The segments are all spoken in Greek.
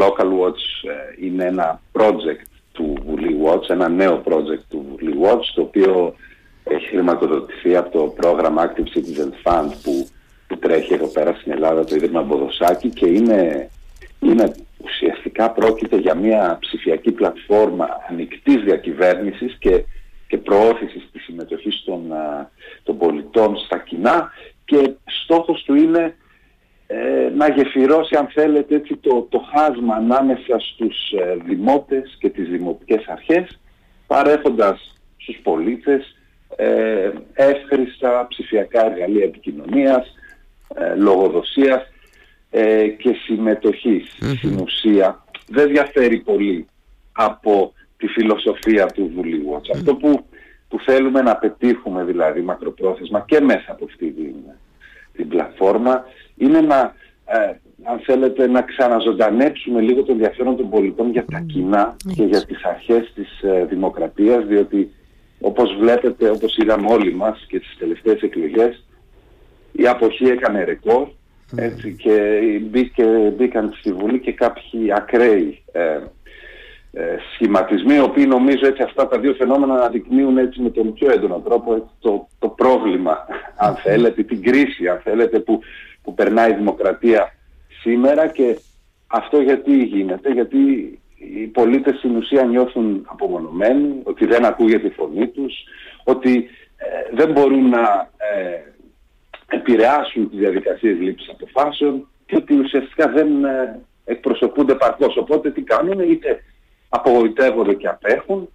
Local Watch ε, είναι ένα project του Βουλή Watch, ένα νέο project του Βουλή Watch, το οποίο έχει χρηματοδοτηθεί από το πρόγραμμα Active Citizen Fund που, που τρέχει εδώ πέρα στην Ελλάδα, το Ίδρυμα Μποδοσάκη και είναι, είναι ουσιαστικά πρόκειται για μια ψηφιακή πλατφόρμα ανοιχτής διακυβέρνησης και, και προώθησης της συμμετοχής των, των πολιτών στα κοινά και στόχος του είναι ε, να γεφυρώσει αν θέλετε έτσι το, το χάσμα ανάμεσα στους ε, δημότες και τις δημοτικές αρχές παρέχοντας στους πολίτες ε, εύχριστα ψηφιακά εργαλεία επικοινωνίας, ε, λογοδοσίας ε, και συμμετοχής. Στην ουσία δεν διαφέρει πολύ από τη φιλοσοφία του Βουλίου. Αυτό που, που θέλουμε να πετύχουμε δηλαδή μακροπρόθεσμα και μέσα από αυτή την, την πλατφόρμα είναι να, ε, αν θέλετε, να ξαναζωντανέψουμε λίγο το ενδιαφέρον των πολιτών για τα κοινά και για τις αρχές της ε, δημοκρατίας, διότι όπως βλέπετε, όπως είδαμε όλοι μας και στις τελευταίες εκλογές, η αποχή έκανε ρεκόρ έτσι, και μπήκε, μπήκαν στη Βουλή και κάποιοι ακραίοι ε, ε, σχηματισμοί, οι οποίοι νομίζω έτσι αυτά τα δύο φαινόμενα αναδεικνύουν έτσι με τον πιο έντονο τρόπο το, το πρόβλημα, αν θέλετε, την κρίση, αν θέλετε, που, που περνάει η δημοκρατία σήμερα και αυτό γιατί γίνεται, γιατί οι πολίτες στην ουσία νιώθουν απομονωμένοι, ότι δεν ακούγεται η φωνή τους, ότι ε, δεν μπορούν να ε, επηρεάσουν τις διαδικασίες λήψης αποφάσεων και ότι ουσιαστικά δεν ε, εκπροσωπούνται παρκώς. Οπότε τι κάνουν, είτε απογοητεύονται και απέχουν,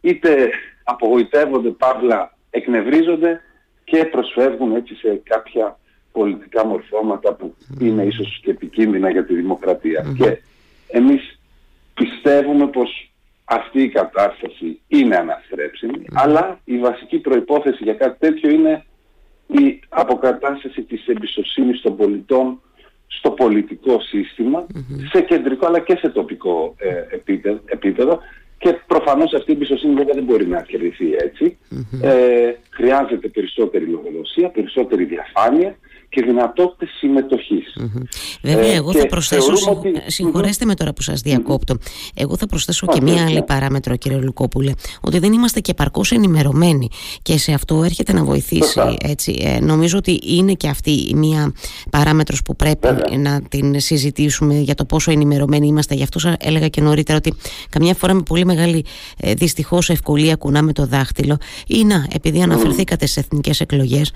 είτε απογοητεύονται, παύλα εκνευρίζονται και προσφεύγουν έτσι σε κάποια πολιτικά μορφώματα που είναι ίσως και επικίνδυνα για τη δημοκρατία. Και εμείς πιστεύουμε πως αυτή η κατάσταση είναι αναστρέψιμη, αλλά η βασική προϋπόθεση για κάτι τέτοιο είναι η αποκατάσταση της εμπιστοσύνης των πολιτών στο πολιτικό σε κεντρικό αλλά και σε τοπικό ε, επίπεδο, και προφανώς αυτή η εμπιστοσύνη βέβαια δεν μπορεί να κερδιθεί Ε, χρειάζεται περισσότερη λογοδοσία, περισσότερη διαφάνεια και δυνατότητες συμμετοχής. Mm-hmm. Βέβαια, ε, εγώ θα προσθέσω, ότι... συγχωρέστε με τώρα που σας διακόπτω, εγώ θα προσθέσω και μία άλλη παράμετρο κύριε Λουκόπουλε, ότι δεν είμαστε και παρκώς ενημερωμένοι και σε αυτό έρχεται να βοηθήσει. Έτσι. Ε, νομίζω ότι είναι και αυτή μία παράμετρος που πρέπει να την συζητήσουμε για το πόσο ενημερωμένοι είμαστε. Γι' αυτό σας έλεγα και νωρίτερα ότι καμιά φορά με πολύ μεγάλη ε, δυστυχώς ευκολία κουνάμε το δάχτυλο. Ή να, επειδή αναφερθήκατε σε εθνικές εκλογές,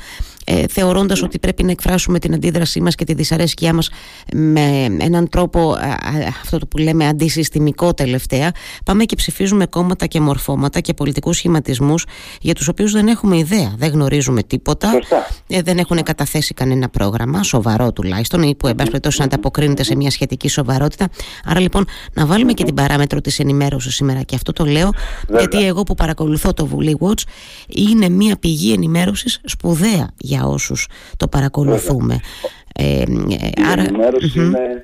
ε, θεωρώντας ότι πρέπει να εκφράσουμε την αντίδρασή μας και τη δυσαρέσκειά μας με έναν τρόπο αυτό που λέμε αντισυστημικό τελευταία πάμε και ψηφίζουμε κόμματα και μορφώματα και πολιτικούς σχηματισμούς για τους οποίους δεν έχουμε ιδέα, δεν γνωρίζουμε τίποτα ε, δεν έχουν καταθέσει κανένα πρόγραμμα σοβαρό τουλάχιστον ή που εν πάση να ανταποκρίνεται σε μια σχετική σοβαρότητα. Άρα λοιπόν να βάλουμε και την παράμετρο της ενημέρωσης σήμερα και αυτό το λέω γιατί εγώ που παρακολουθώ το Βουλή Watch είναι μια πηγή ενημέρωσης σπουδαία για όσους το παρακολουθούν ε, η άρα... ενημέρωση είναι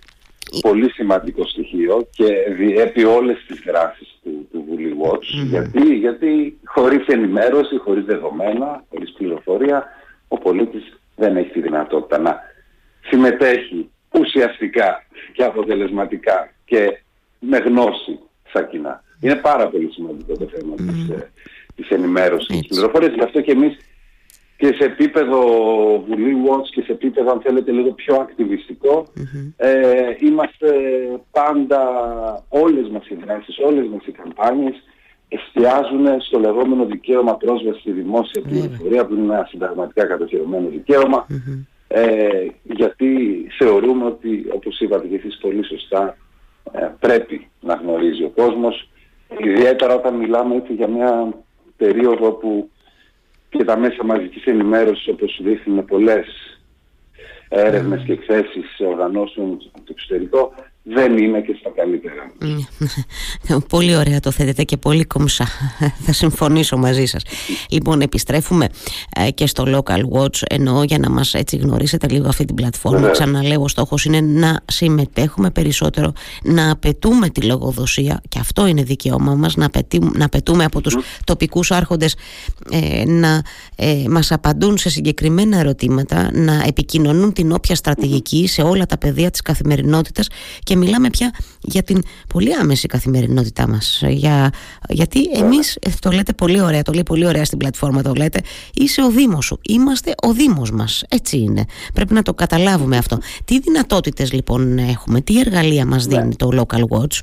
πολύ σημαντικό στοιχείο και διέπει όλες τις δράσεις του, του Βουλή Watch. Γιατί, γιατί χωρίς ενημέρωση, χωρίς δεδομένα, χωρίς πληροφορία, ο πολίτης δεν έχει τη δυνατότητα να συμμετέχει ουσιαστικά και αποτελεσματικά και με γνώση στα κοινά. Είναι πάρα πολύ σημαντικό το θέμα mm. της, ε, της ενημέρωσης. Της πληροφορίας. Γι' αυτό και εμείς και σε επίπεδο Βουλή Watch και σε επίπεδο αν θέλετε λίγο πιο ακτιβιστικο ε, είμαστε πάντα όλες μας οι δράσεις, όλες μας οι καμπάνιες εστιάζουν στο λεγόμενο δικαίωμα πρόσβαση στη δημόσια πληροφορία που είναι ένα συνταγματικά κατοχυρωμένο ε, γιατί θεωρούμε ότι όπως είπατε και εσείς πολύ σωστά ε, πρέπει να γνωρίζει ο κόσμος ιδιαίτερα όταν μιλάμε έτσι για μια περίοδο που και τα μέσα μαζικής ενημέρωσης όπως δείχνουν πολλές έρευνες και εκθέσεις οργανώσεων από το εξωτερικό δεν είναι και στα καλύτερα. πολύ ωραία το θέτετε και πολύ κομψά. Θα συμφωνήσω μαζί σας. λοιπόν, επιστρέφουμε ε, και στο Local Watch εννοώ για να μας έτσι γνωρίσετε λίγο αυτή την πλατφόρμα. Ξαναλέω, ο στόχος είναι να συμμετέχουμε περισσότερο, να απαιτούμε τη λογοδοσία και αυτό είναι δικαίωμα μας, να, να απαιτούμε από τους τοπικούς άρχοντες ε, να ε, μας απαντούν σε συγκεκριμένα ερωτήματα, να επικοινωνούν την όποια στρατηγική σε όλα τα πεδία της καθημερινότητας και μιλάμε πια για την πολύ άμεση καθημερινότητά μας για, γιατί εμείς ε, το λέτε πολύ ωραία το λέει πολύ ωραία στην πλατφόρμα το λέτε είσαι ο Δήμος σου, είμαστε ο Δήμος μας έτσι είναι, πρέπει να το καταλάβουμε αυτό τι δυνατότητες λοιπόν έχουμε τι εργαλεία μας ναι. δίνει το Local Watch;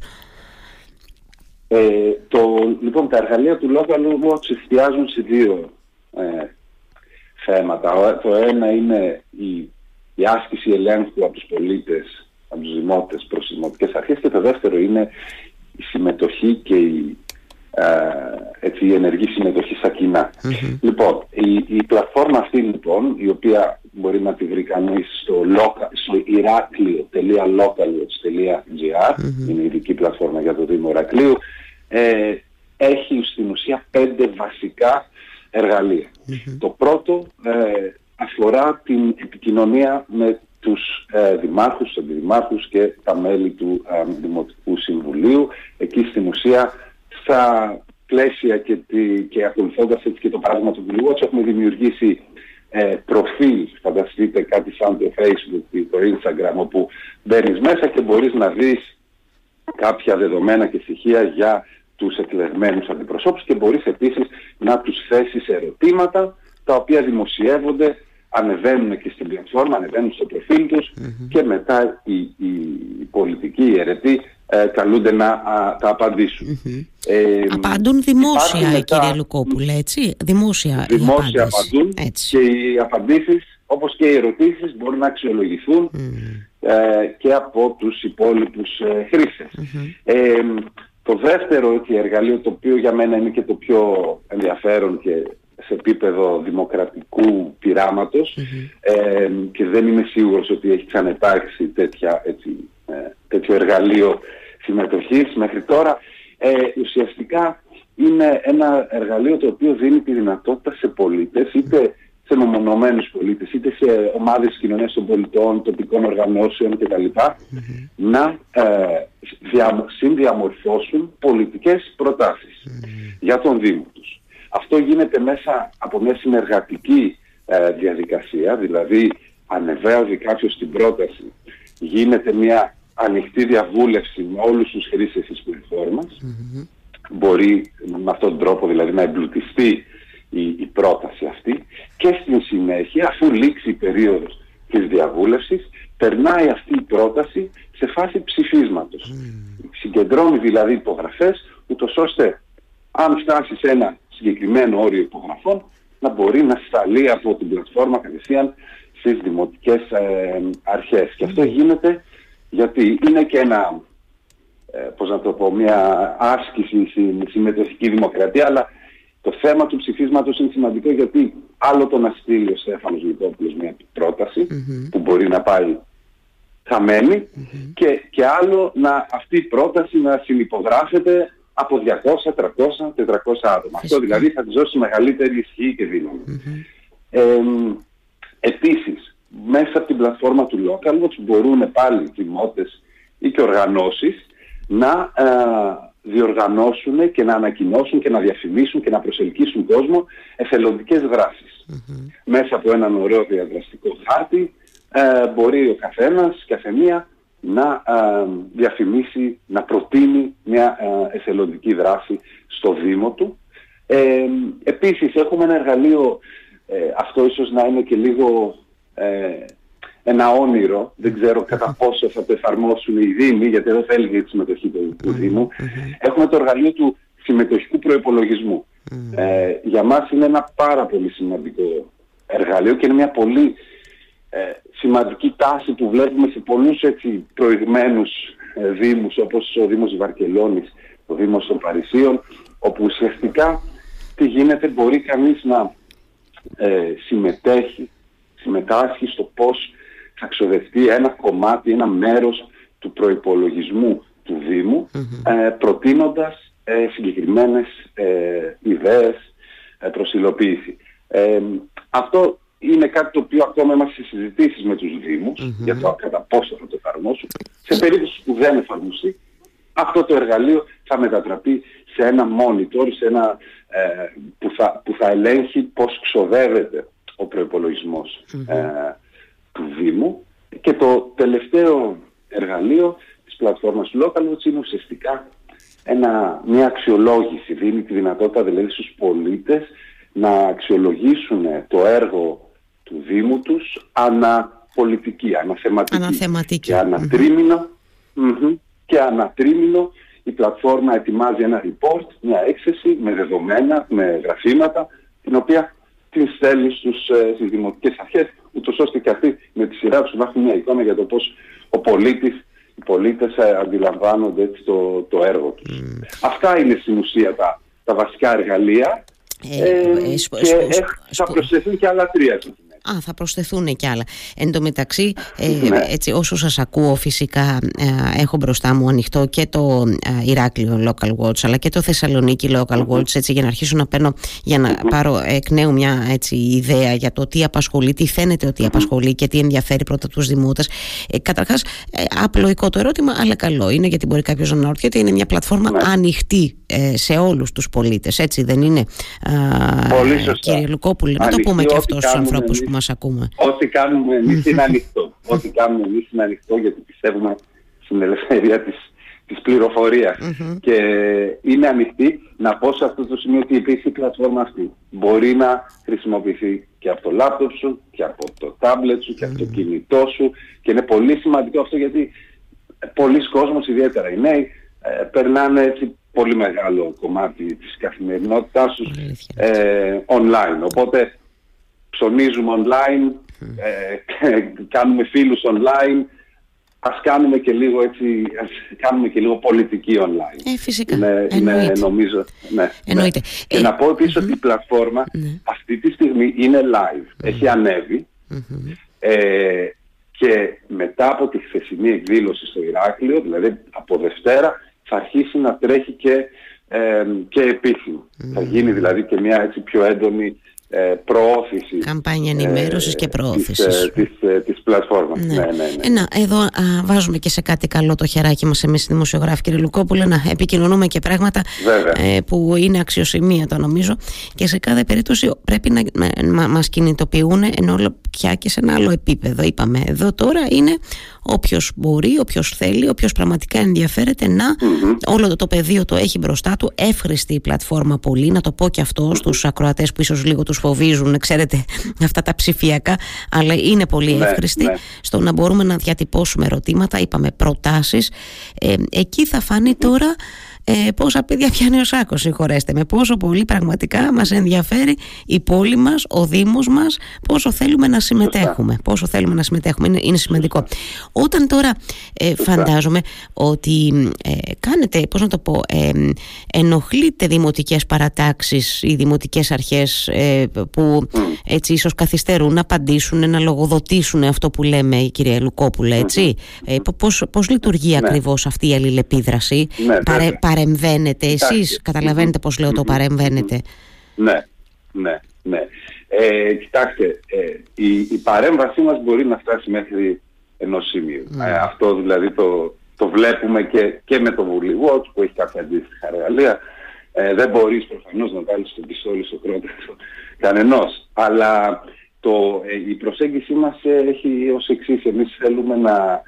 Ε, το, λοιπόν, τα εργαλεία του Local Watch εστιάζουν σε δύο ε, θέματα. Το ένα είναι η, η άσκηση ελέγχου από τους πολίτες, από τους δημότες προς τις δημοτικές αρχές και το δεύτερο είναι η συμμετοχή και η, ε, έτσι, η ενεργή συμμετοχή στα κοινα Λοιπόν, η, η πλατφόρμα αυτή λοιπόν, η οποία μπορεί να τη βρει κανείς στο, στο ηράκλειο.localwatch.gr είναι η ειδική πλατφόρμα για το Δήμο Ηρακλείου, ε, έχει στην ουσία πέντε βασικά Το πρώτο ε, αφορά την επικοινωνία με τους ε, δημάρχους, τους αντιδημάρχους και τα μέλη του ε, Δημοτικού Συμβουλίου. Εκεί στην ουσία στα πλαίσια και, τη, και ακολουθώντας έτσι και το παράδειγμα του Βουλίου έχουμε δημιουργήσει ε, προφίλ, φανταστείτε κάτι σαν το Facebook ή το Instagram όπου μπαίνεις μέσα και μπορείς να δεις κάποια δεδομένα και στοιχεία για τους εκλεγμένους αντιπροσώπους και μπορείς επίσης να τους θέσεις ερωτήματα τα οποία δημοσιεύονται, ανεβαίνουν και στην πλατφόρμα, ανεβαίνουν στο προφίλ τους και μετά οι, οι, οι πολιτικοί, οι αιρετοί ε, καλούνται να τα απαντησουν Ε, απαντούν δημόσια, μετά, κύριε Λουκόπουλε, έτσι; Δημόσια, δημόσια απαντούν έτσι. και οι απαντήσεις, όπως και οι ερωτήσεις, μπορούν να αξιολογηθούν ε, και από τους υπόλοιπους ε, χρήστες. Ε, το δεύτερο έτσι, εργαλείο το οποίο για μένα είναι και το πιο ενδιαφέρον και σε επίπεδο δημοκρατικού ε, και δεν είμαι σίγουρος ότι έχει ξανεπάρξει τέτοια, έτσι, ε, τέτοιο εργαλείο συμμετοχής μέχρι τώρα. Ε, ουσιαστικά είναι ένα εργαλείο το οποίο δίνει τη δυνατότητα σε πολίτες είτε σε μεμονωμένους πολίτες, είτε σε ομάδες κοινωνίας των πολιτών, τοπικών οργανώσεων κτλ. να ε, δια, συνδιαμορφώσουν πολιτικές για τον Δήμο τους. Αυτό γίνεται μέσα από μια συνεργατική ε, διαδικασία, δηλαδή ανεβαίνει κάποιος την πρόταση, γίνεται μια ανοιχτή διαβούλευση με όλους τους χρήστες της πληροφόρμας, μπορεί με αυτόν τον τρόπο δηλαδή να εμπλουτιστεί η, η πρόταση αυτή και στην συνέχεια αφού λήξει η περίοδος της διαβούλευσης περνάει αυτή η πρόταση σε φάση ψηφίσματος. Mm. Συγκεντρώνει δηλαδή υπογραφές ούτως ώστε αν φτάσει σε ένα συγκεκριμένο όριο υπογραφών να μπορεί να σταλεί από την πλατφόρμα κατευθείαν στις δημοτικές ε, αρχές. Και αυτό γίνεται γιατί είναι και ένα, ε, πώς να το πω, μια άσκηση στην συμμετοχική δημοκρατία, αλλά το θέμα του ψηφίσματος είναι σημαντικό γιατί άλλο το να στείλει ο Στέφανος Λιτόπουλος μια προταση που μπορεί να πάει και, και άλλο να αυτή η πρόταση να συνυπογράφεται από 200, 300, 400 άτομα. Αυτό δηλαδή θα της δώσει μεγαλύτερη ισχύ και δύναμη. Ε, επίσης, μέσα από την πλατφόρμα του Local μπορούν πάλι δημότες ή και οργανώσεις να ε, διοργανώσουν και να ανακοινώσουν και να διαφημίσουν και να προσελκύσουν κόσμο εθελοντικές Μέσα από έναν ωραίο διαδραστικό χάρτη ε, μπορεί ο καθένας, καθεμία να ε, διαφημίσει, να προτείνει μια ε, εθελοντική δράση στο Δήμο του. Ε, επίσης έχουμε ένα εργαλείο, αυτό ίσως να είναι και λίγο ένα όνειρο, δεν ξέρω κατά πόσο θα το εφαρμόσουν οι Δήμοι, γιατί εδώ θέλει για τη συμμετοχή του, του Δήμου. Έχουμε το εργαλείο του συμμετοχικού προϋπολογισμού. Ε, για μας είναι ένα πάρα πολύ σημαντικό εργαλείο και είναι μια πολύ ε, σημαντική τάση που βλέπουμε σε πολλούς έτσι προηγμένους ε, δήμους όπως ο Δήμος Βαρκελόνης, ο Δήμος των Παρισίων όπου ουσιαστικά τι γίνεται μπορεί κανείς να ε, συμμετέχει, συμμετάσχει στο πώς θα ξοδευτεί ένα κομμάτι, ένα μέρος του προϋπολογισμού του Δήμου ε, προτείνοντας ε, συγκεκριμένες ε, ιδέες ε, προς υλοποίηση. Ε, αυτό είναι κάτι το οποίο ακόμα είμαστε σε συζητήσεις με τους Δήμους για το κατά πόσο θα το εφαρμόσουν. Σε περίπτωση που δεν εφαρμοστεί, αυτό το εργαλείο θα μετατραπεί σε ένα monitor, σε ένα, που, θα, που θα ελέγχει πώς ξοδεύεται ο προϋπολογισμός του Δήμου. Και το τελευταίο εργαλείο της πλατφόρμας του Localwatch είναι ουσιαστικά ένα, μια αξιολόγηση, δίνει τη δυνατότητα δηλαδή στους πολίτες να αξιολογήσουν το έργο του Δήμου τους αναπολιτική, αναθεματική, αναθεματική. και ανατρίμηνο και ανατρίμηνο η πλατφόρμα ετοιμάζει ένα report, μια έκθεση με δεδομένα, με γραφήματα την οποία την στέλνει στους, ε, στις δημοτικές αρχές ούτως ώστε και αυτοί με τη σειρά τους να έχουν μια εικόνα για το πώς ο πολίτης οι πολίτες ε, αντιλαμβάνονται έτσι το, το έργο τους. Αυτά είναι στην ουσία τα, τα βασικά εργαλεία ε, ε, και θα προσθεθούν και άλλα τρία. Α, θα προσθεθούν και άλλα. Εν τω μεταξύ, ε, ναι. έτσι, όσο σας ακούω φυσικά ε, έχω μπροστά μου ανοιχτό και το ε, Ηράκλειο Local Watch αλλά και το Θεσσαλονίκη Local Watch έτσι, για να αρχίσω να παίρνω, για να πάρω εκ νέου μια έτσι, ιδέα για το τι απασχολεί, τι φαίνεται ότι απασχολεί και τι ενδιαφέρει πρώτα τους δημότες. Ε, καταρχάς, ε, απλοϊκό το ερώτημα, αλλά καλό είναι γιατί μπορεί κάποιος να αναρωτιέται, είναι μια πλατφόρμα ναι. ανοιχτή ε, σε όλους τους πολίτες, έτσι δεν είναι, Πολύ σωστά. κύριε Λουκόπουλε, να το πούμε και αυτό στους ανθρώπους που μας ακούμε. Ό,τι κάνουμε εμείς είναι ανοιχτό. Ό,τι κάνουμε εμείς είναι ανοιχτό γιατί πιστεύουμε στην ελευθερία της, της πληροφορίας. Και είναι ανοιχτή να πω σε αυτό το σημείο ότι επίσης η πλατφόρμα αυτή μπορεί να χρησιμοποιηθεί και από το λάπτοπ σου και από το τάμπλετ σου και από το κινητό σου και είναι πολύ σημαντικό αυτό γιατί πολλοί κόσμος, ιδιαίτερα οι νέοι, ε, περνάνε έτσι πολύ μεγάλο κομμάτι της καθημερινότητάς τους ε, online. Οπότε ψωνίζουμε online, ε, κάνουμε φίλους online, ας κάνουμε και λίγο έτσι, ας κάνουμε και λίγο πολιτική online. Ε, φυσικά. Είναι, είναι νομίζω, ναι. ναι. Εννοείται. Και ε, να πω επίσης ότι η πλατφόρμα ναι. αυτή τη στιγμή είναι live, έχει ανέβει ε, και μετά από τη χθεσινή εκδήλωση στο Ηράκλειο, δηλαδή από Δευτέρα, θα αρχίσει να τρέχει και, ε, και επίσημα. Θα γίνει δηλαδή και μια έτσι πιο έντονη ε, προώθησης. Καμπάνια ενημέρωσης ε, και προώθησης. Της, ε, της, ε, της πλατφόρμας. Ναι. Ναι, ναι, ναι. εδώ α, βάζουμε και σε κάτι καλό το χεράκι μας εμείς οι δημοσιογράφοι κύριε Λουκόπουλε να επικοινωνούμε και πράγματα ε, που είναι αξιοσημείωτα νομίζω και σε κάθε περίπτωση πρέπει να μα, μας κινητοποιούν ενώ πια και σε ένα άλλο επίπεδο είπαμε εδώ τώρα είναι όποιος μπορεί, όποιος θέλει, όποιος πραγματικά ενδιαφέρεται να όλο το, πεδίο το έχει μπροστά του, εύχριστη η πλατφόρμα πολύ, να το πω και αυτό στους ακροατές που ίσως λίγο τους φοβίζουν, ξέρετε αυτά τα ψηφιακά, αλλά είναι πολύ ναι, εύχριστη ναι. στο να μπορούμε να διατυπώσουμε ερωτήματα, είπαμε προτάσεις, ε, εκεί θα φανεί τώρα ε, πόσα παιδιά πιάνει ο Σάκος, συγχωρέστε με, πόσο πολύ πραγματικά μας ενδιαφέρει η πόλη μας, ο Δήμος μας, πόσο θέλουμε να συμμετέχουμε. Πόσο θέλουμε να συμμετέχουμε, είναι, είναι σημαντικό. Όταν τώρα ε, φαντάζομαι ότι ε, κάνετε, πώς να το πω, ε, ενοχλείτε δημοτικές παρατάξεις ή δημοτικές αρχές ε, που έτσι ίσως καθυστερούν να απαντήσουν, να λογοδοτήσουν αυτό που λέμε η κυρία Λουκόπουλα, έτσι. Ε, πώς, λειτουργεί ναι. ακριβώς αυτή η αλληλεπίδραση, ναι, παρεμβαίνετε εσείς, καταλαβαίνετε πώς λέω το παρεμβαίνετε. Ναι, ναι, ναι. Ε, κοιτάξτε, ε, η, η παρέμβασή μας μπορεί να φτάσει μέχρι ενός σημείου. Ναι. Ε, αυτό δηλαδή το, το βλέπουμε και, και με το Βουλή Watch που έχει κάποια αντίστοιχα εργαλεία. Ε, δεν μπορείς προφανώς να βάλεις το πιστόλι στο κρότο κανενός. Αλλά το, ε, η προσέγγιση μας έχει ως εξής. Εμείς θέλουμε να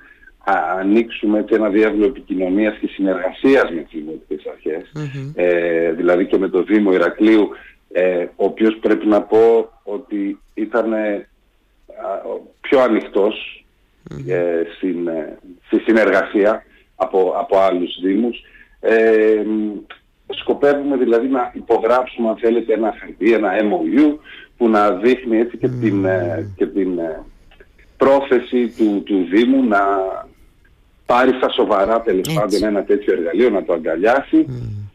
ανοίξουμε και ένα διεύλο επικοινωνίας και συνεργασίας με τις δημοτικές ε, δηλαδή και με το Δήμο Ηρακλείου, ε, ο οποίος πρέπει να πω ότι ήταν πιο ανοιχτος ε, στην, ε, στη συνεργασία από, από άλλους Δήμους. Ε, σκοπεύουμε δηλαδή να υπογράψουμε αν θέλετε ένα χαρτί, ένα MOU που να δείχνει έτσι και την, και την πρόθεση του, του Δήμου να, πάρει στα σοβαρά τέλος πάντων ένα τέτοιο εργαλείο, να το αγκαλιάσει.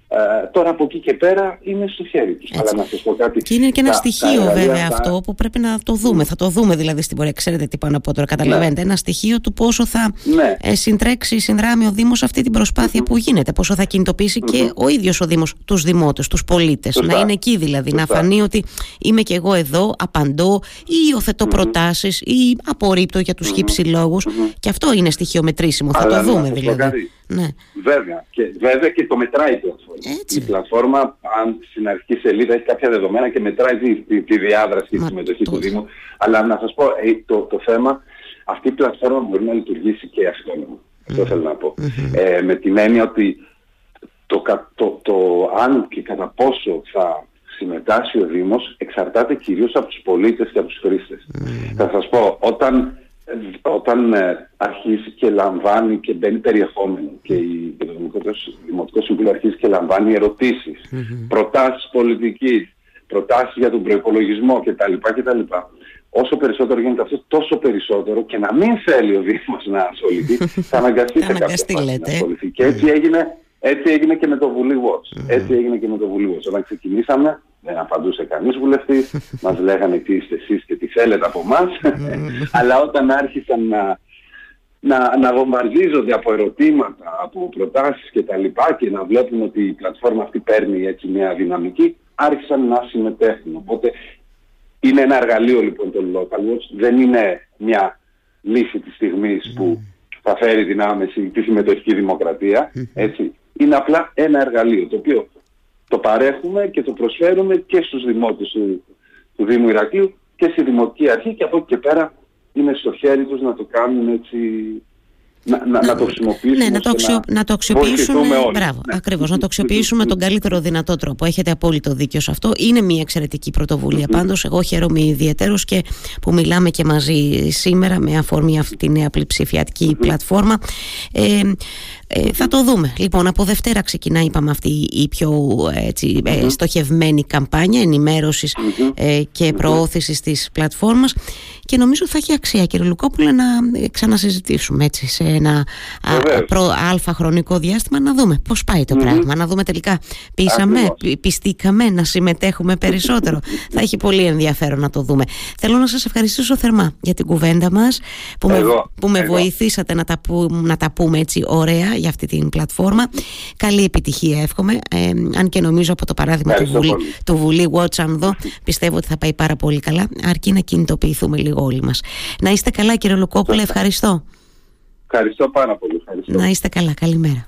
Ε, τώρα από εκεί και πέρα είναι στο χέρι τους. Αλλά να σας πω κάτι. Και είναι και ένα στοιχείο βέβαια αυτό που πρέπει να το δούμε. Θα το δούμε δηλαδή στην πορεία. Ξέρετε τι πάνω από τώρα. Καταλαβαίνετε. Ναι. Ένα στοιχείο του πόσο θα ναι. ε, συντρέξει, συνδράμει ο Δήμος αυτή την προσπάθεια που γίνεται. Πόσο θα κινητοποιήσει και ο ίδιος ο Δήμος τους δημότες, τους πολίτες. Να είναι εκεί δηλαδή. Να φανεί ότι είμαι και εγώ εδώ, απαντώ ή υιοθετώ προτάσεις ή απορρίπτω για τους χύψη λόγους. Και αυτό είναι στοιχείο μετρήσιμο. Θα το δούμε δηλαδή. Ναι. Βέβαια. Και, βέβαια και το μετράει η πλατφόρμα. Η πλατφόρμα, αν στην αρχική σελίδα έχει κάποια δεδομένα και μετράει τη, τη, διάδραση και τη συμμετοχή του Δήμου. Αλλά να σας πω, ε, το, το θέμα, αυτή η πλατφόρμα μπορεί να λειτουργήσει και αυτόνομα. Αυτό θέλω να πω. Ε, με την έννοια ότι το, το, το, αν και κατά πόσο θα συμμετάσχει ο Δήμος εξαρτάται κυρίως από τους πολίτες και από τους χρήστες. Θα σας πω, όταν, όταν ε, αρχίσει και λαμβάνει και μπαίνει περιεχόμενο και η, το Δημοτικός Συμβούλιο αρχίζει και λαμβάνει ερωτήσεις, mm-hmm. προτάσεις πολιτικής, προτάσεις για τον προϋπολογισμό κτλ. κτλ. Όσο περισσότερο γίνεται αυτό, τόσο περισσότερο και να μην θέλει ο Δήμος να ασχοληθεί, θα αναγκαστεί σε κάποια φάση να ασχοληθεί. Και έτσι έγινε έτσι έγινε και με το Βουλή Watch. Έτσι έγινε και με το Βουλή Watch. Όταν ξεκινήσαμε, δεν απαντούσε κανείς βουλευτής, μας λέγανε τι είστε εσείς και τι θέλετε από εμάς. Αλλά όταν άρχισαν να, να, να βομβαρδίζονται από ερωτήματα, από προτάσεις κτλ. Και, και να βλέπουν ότι η πλατφόρμα αυτή παίρνει έτσι μια δυναμική, άρχισαν να συμμετέχουν. Οπότε είναι ένα εργαλείο λοιπόν το Local Watch. Δεν είναι μια λύση της στιγμής που θα φέρει την άμεση τη συμμετοχική δημοκρατία. Έτσι είναι απλά ένα εργαλείο το οποίο το παρέχουμε και το προσφέρουμε και στους δημότες του, του Δήμου Ηρακλείου και στη Δημοτική Αρχή και από εκεί και πέρα είναι στο χέρι τους να το κάνουν έτσι να, να, να, το χρησιμοποιήσουμε. Ναι, να το, αξιο, να, να το αξιοποιήσουμε. Μπράβο, ναι. ακριβώς, να το αξιοποιήσουμε τον καλύτερο δυνατό τρόπο. Έχετε απόλυτο δίκιο σε αυτό. Είναι μια εξαιρετική πρωτοβουλία. Πάντως, εγώ χαίρομαι ιδιαίτερω και που μιλάμε και μαζί σήμερα με αφορμή αυτή τη νέα πλειψηφιατική πλατφόρμα. Ε, ε, θα το δούμε. Λοιπόν, από Δευτέρα ξεκινά, είπαμε, αυτή η πιο έτσι, ε, στοχευμένη καμπάνια ενημέρωσης ε, και προώθησης της πλατφόρμας και νομίζω θα έχει αξία, κύριε Λουκόπουλε, να ξανασυζητήσουμε έτσι σε ένα προ, αλφα χρονικό διάστημα να δούμε πώς πάει το πράγμα, να δούμε τελικά πείσαμε, πιστήκαμε να συμμετέχουμε περισσότερο. θα έχει πολύ ενδιαφέρον να το δούμε. Θέλω να σας ευχαριστήσω θερμά για την κουβέντα μας που, με, που με βοηθήσατε να τα, που, να τα πούμε έτσι ωραία για αυτή την πλατφόρμα. Καλή επιτυχία εύχομαι. Ε, αν και νομίζω από το παράδειγμα του Βουλή, του Βουλή Watch δω, πιστεύω ότι θα πάει πάρα πολύ καλά. Αρκεί να κινητοποιηθούμε λίγο όλοι μας. Να είστε καλά κύριε Λουκόπουλε, ευχαριστώ. Ευχαριστώ πάρα πολύ. Ευχαριστώ. Να είστε καλά. Καλημέρα.